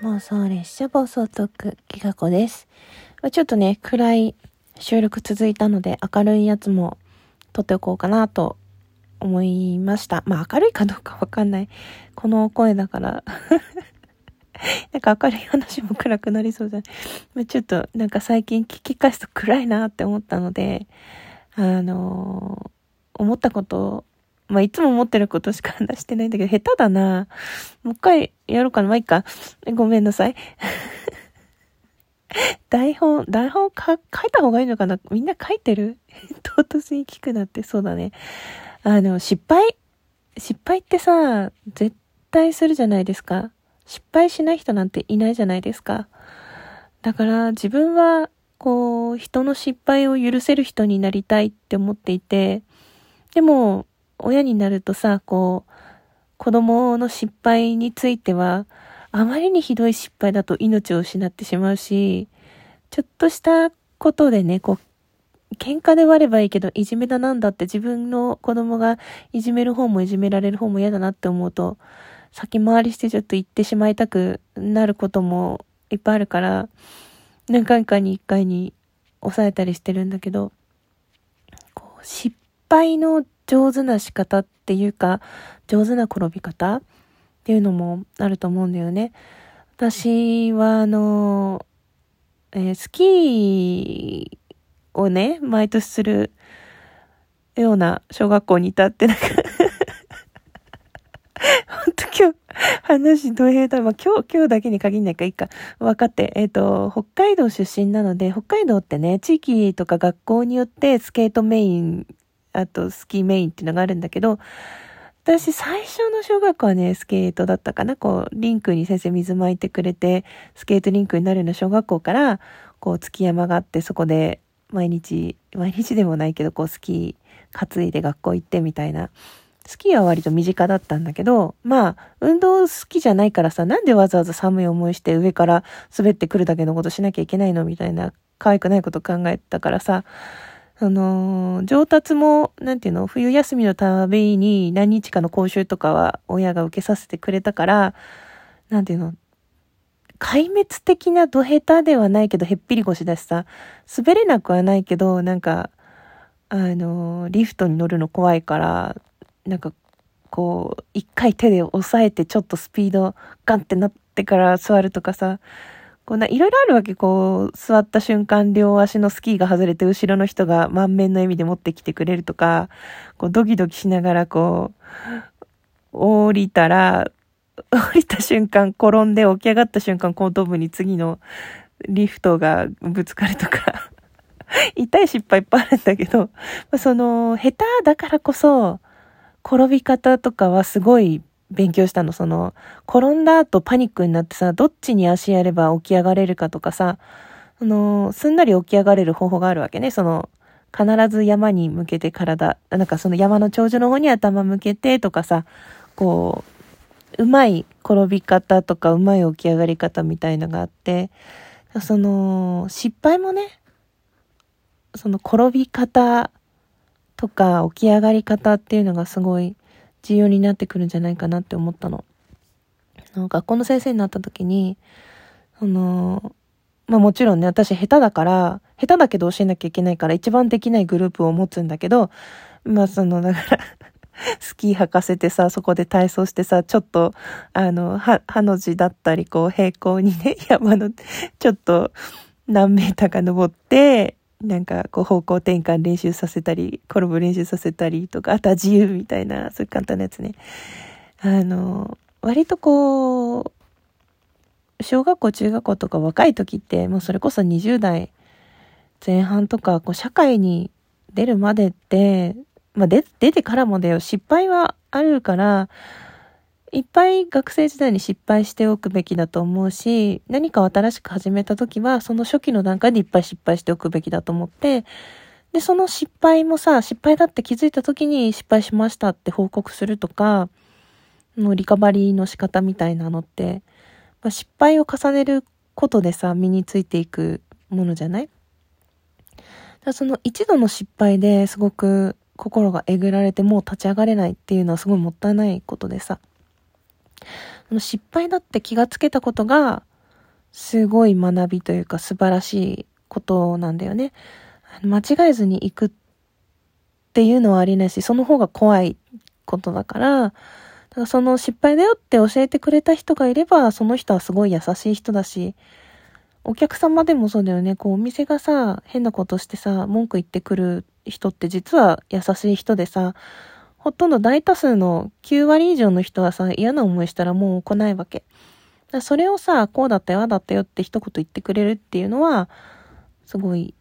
妄想列車暴走トーク、ギガ子です。ちょっとね、暗い収録続いたので、明るいやつも撮っておこうかなと思いました。まあ明るいかどうかわかんない。この声だから なんか明るい話も暗くなりそうじゃない。ちょっとなんか最近聞き返すと暗いなって思ったので、あのー、思ったことをまあ、いつも思ってることしか話してないんだけど、下手だな。もう一回やろうかな。まあ、いいか。ごめんなさい。台本、台本か、書いた方がいいのかなみんな書いてる？唐突に聞くなってそうだね。あの、失敗？失敗ってさ、絶対するじゃないですか。失敗しない人なんていないじゃないですか。だから自分は、こう、人の失敗を許せる人になりたいって思っていて、でも、親になるとさ、こう、子供の失敗については、あまりにひどい失敗だと命を失ってしまうし、ちょっとしたことでね、こう、喧嘩で割ればいいけど、いじめだなんだって自分の子供がいじめる方もいじめられる方も嫌だなって思うと、先回りしてちょっと言ってしまいたくなることもいっぱいあるから、何回かに一回に抑えたりしてるんだけど、こう、失敗の上手な仕方っていうか、上手な転び方っていうのもあると思うんだよね。私は、あの、えー、スキーをね、毎年するような小学校にいたってなんか ほんと今日、話ど平だ。まあ、今日、今日だけに限んないかいいか。分かって。えっ、ー、と、北海道出身なので、北海道ってね、地域とか学校によってスケートメインあとスキーメインっていうのがあるんだけど、私最初の小学校はね、スケートだったかな。こう、リンクに先生水巻いてくれて、スケートリンクになるような小学校から、こう、月山があって、そこで毎日、毎日でもないけど、こう、スキー担いで学校行ってみたいな。スキーは割と身近だったんだけど、まあ、運動好きじゃないからさ、なんでわざわざ寒い思いして上から滑ってくるだけのことしなきゃいけないの？みたいな、可愛くないこと考えたからさ、あの、上達も、なんていうの、冬休みのたびに何日かの講習とかは親が受けさせてくれたから、なんていうの、壊滅的なドヘタではないけど、へっぴり腰だしさ、滑れなくはないけど、なんか、あの、リフトに乗るの怖いから、なんか、こう、一回手で押さえてちょっとスピードガンってなってから座るとかさ、こうな、いろいろあるわけ、こう、座った瞬間、両足のスキーが外れて、後ろの人が満面の笑みで持ってきてくれるとか、こう、ドキドキしながら、こう、降りたら、降りた瞬間、転んで起き上がった瞬間、後頭部に次のリフトがぶつかるとか 痛い失敗いっぱいあるんだけど、その、下手だからこそ、転び方とかはすごい勉強したの。その、転んだ後パニックになってさ、どっちに足やれば起き上がれるかとかさ、あの、すんなり起き上がれる方法があるわけね。その、必ず山に向けて体、なんかその山の頂上の方に頭向けてとかさ、こう、うまい転び方とかうまい起き上がり方みたいのがあって、その、失敗もね、その転び方とか起き上がり方っていうのがすごい重要になってくるんじゃないかなって思ったの。学校の先生になった時に、あの、まあもちろんね、私下手だから、下手だけど教えなきゃいけないから一番できないグループを持つんだけど、まあその、だから スキー履かせてさ、そこで体操してさ、ちょっと、あの、は、はの字だったり、こう平行にね、山の、ちょっと何メーターか登って、なんかこう方向転換練習させたり、転ぶ練習させたりとか、あとは自由みたいな、そういう簡単なやつね。あの、割とこう、小学校、中学校とか若い時って、もうそれこそ20代前半とか、こう社会に出るまでって、まあ出、出てからもだよ、失敗はあるから、いっぱい学生時代に失敗しておくべきだと思うし、何かを新しく始めた時は、その初期の段階でいっぱい失敗しておくべきだと思って、で、その失敗もさ、失敗だって気づいた時に失敗しましたって報告するとか、のリカバリーの仕方みたいなのって、まあ、失敗を重ねることでさ、身についていくものじゃない？だその一度の失敗ですごく心がえぐられてもう立ち上がれないっていうのはすごいもったいないことでさ。失敗だって気がつけたことがすごい学びというか素晴らしいことなんだよね。間違えずに行くっていうのはありないし、その方が怖いことだから、だからその失敗だよって教えてくれた人がいれば、その人はすごい優しい人だし、お客様でもそうだよね。こう、お店がさ、変なことしてさ、文句言ってくる人って実は優しい人でさ、ほとんど大多数の9割以上の人はさ、嫌な思いしたらもう来ないわけ。それをさ、こうだったよ、ああだったよって一言言ってくれるっていうのは、すごい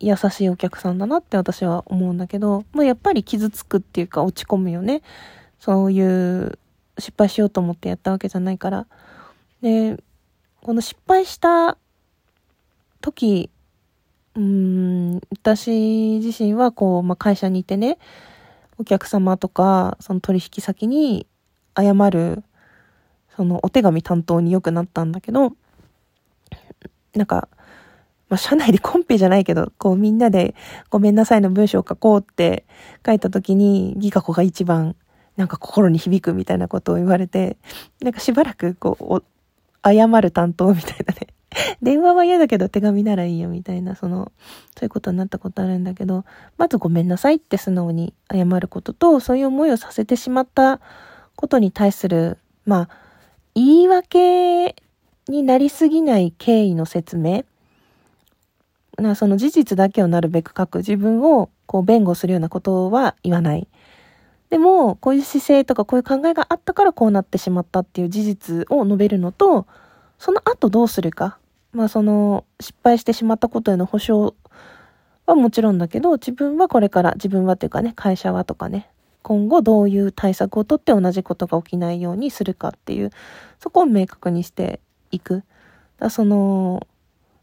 優しいお客さんだなって私は思うんだけど、まあ、やっぱり傷つくっていうか落ち込むよね。そういう失敗しようと思ってやったわけじゃないから。で、この失敗した時、うん、私自身はこう、まあ、会社にいてね、お客様とか、その取引先に謝る、そのお手紙担当によくなったんだけど、なんか、まあ、社内でコンペじゃないけど、こうみんなでごめんなさいの文章を書こうって書いた時に、ギガ子が一番なんか心に響くみたいなことを言われて、なんかしばらくこう、謝る担当みたいなね。電話は嫌だけど手紙ならいいよみたいな、その、そういうことになったことあるんだけど、まずごめんなさいって素直に謝ることと、そういう思いをさせてしまったことに対する、まあ、言い訳になりすぎない経緯の説明。なその事実だけをなるべく書く自分をこう弁護するようなことは言わない。でも、こういう姿勢とかこういう考えがあったからこうなってしまったっていう事実を述べるのと、その後どうするか。まあその失敗してしまったことへの保証はもちろんだけど、自分はこれから、自分はっていうかね、会社はとかね、今後どういう対策をとって同じことが起きないようにするかっていう、そこを明確にしていく。だその、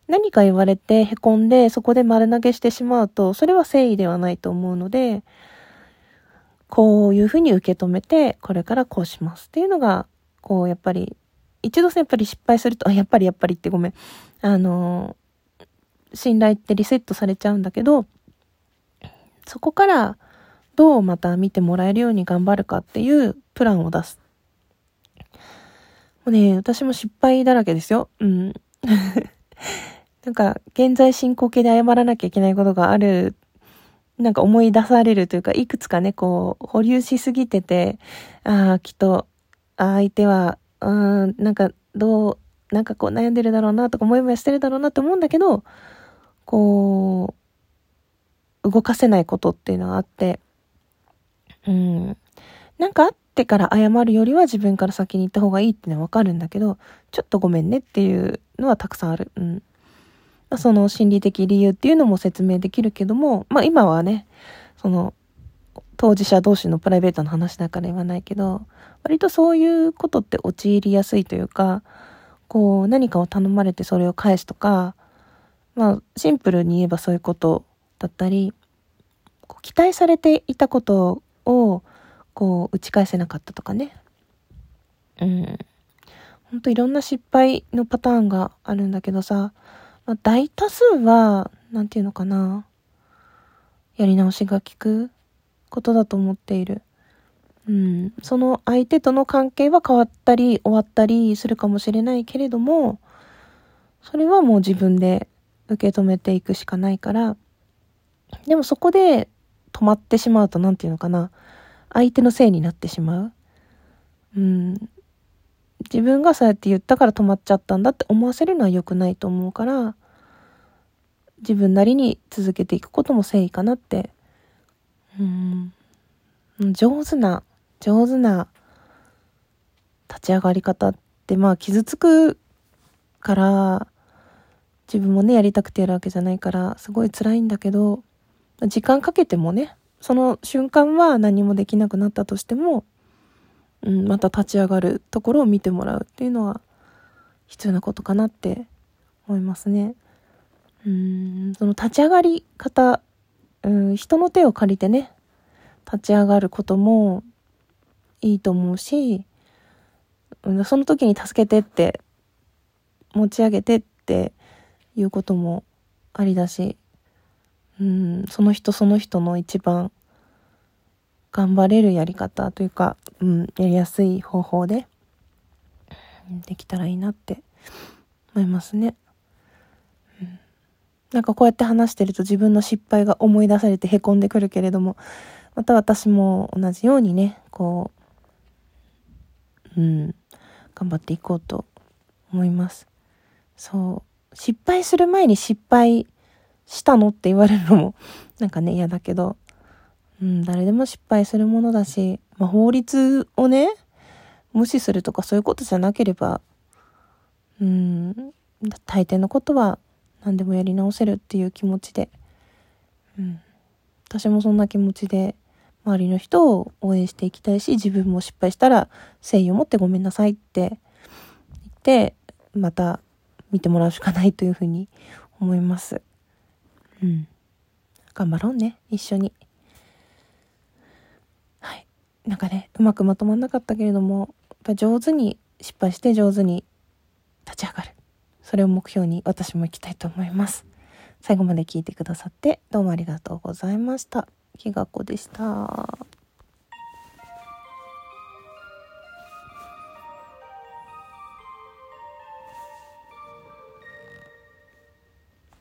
何か言われて凹んでそこで丸投げしてしまうと、それは誠意ではないと思うので、こういうふうに受け止めて、これからこうしますっていうのが、こう、やっぱり、一度やっぱり失敗すると、あ、やっぱりやっぱりってごめん。あの、信頼ってリセットされちゃうんだけど、そこからどうまた見てもらえるように頑張るかっていうプランを出す。もうね、私も失敗だらけですよ。うん。なんか、現在進行形で謝らなきゃいけないことがあるなんか思い出されるというか、いくつかね、こう、保留しすぎてて、ああ、きっと、相手は、うん、なんか、どう、なんかこう悩んでるだろうなとか、もやもやしてるだろうなって思うんだけど、こう、動かせないことっていうのがあって、うん、なんかあってから謝るよりは自分から先に行った方がいいっていうのはわかるんだけど、ちょっとごめんねっていうのはたくさんある。うん。その心理的理由っていうのも説明できるけども、まあ今はね、その、当事者同士のプライベートの話だから言わないけど、割とそういうことって陥りやすいというか、こう何かを頼まれてそれを返すとか、まあシンプルに言えばそういうことだったり、期待されていたことをこう打ち返せなかったとかね。うん。ほんといろんな失敗のパターンがあるんだけどさ、まあ、大多数は、なんていうのかな。やり直しが効くことだと思っている。うん。その相手との関係は変わったり終わったりするかもしれないけれども、それはもう自分で受け止めていくしかないから、でもそこで止まってしまうと、なんていうのかな。相手のせいになってしまう。うん。自分がそうやって言ったから止まっちゃったんだって思わせるのは良くないと思うから、自分なりに続けていくことも誠意かなって、うん、上手な、上手な立ち上がり方って、まあ傷つくから、自分もね、やりたくてやるわけじゃないから、すごい辛いんだけど、時間かけてもね、その瞬間は何もできなくなったとしても、うん、また立ち上がるところを見てもらうっていうのは必要なことかなって思いますね。うん、その立ち上がり方、うん、人の手を借りてね、立ち上がることもいいと思うし、その時に助けてって、持ち上げてっていうこともありだし、うん、その人その人の一番頑張れるやり方というか、うん、やりやすい方法でできたらいいなって、思いますね。なんかこうやって話してると自分の失敗が思い出されて凹んでくるけれども、また私も同じようにね、こう、うん、頑張っていこうと思います。そう。失敗する前に失敗したのって言われるのも、なんかね、嫌だけど、うん、誰でも失敗するものだし、まあ、法律をね、無視するとかそういうことじゃなければ、うん、大抵のことは何でもやり直せるっていう気持ちで、うん、私もそんな気持ちで周りの人を応援していきたいし自分も失敗したら誠意を持ってごめんなさいって言ってまた見てもらうしかないというふうに思います。うん。頑張ろうね一緒に。はい。なんかねうまくまとまんなかったけれどもやっぱ上手に失敗して上手に立ち上がる。それを目標に私も行きたいと思います。最後まで聞いてくださってどうもありがとうございました。きがこでした。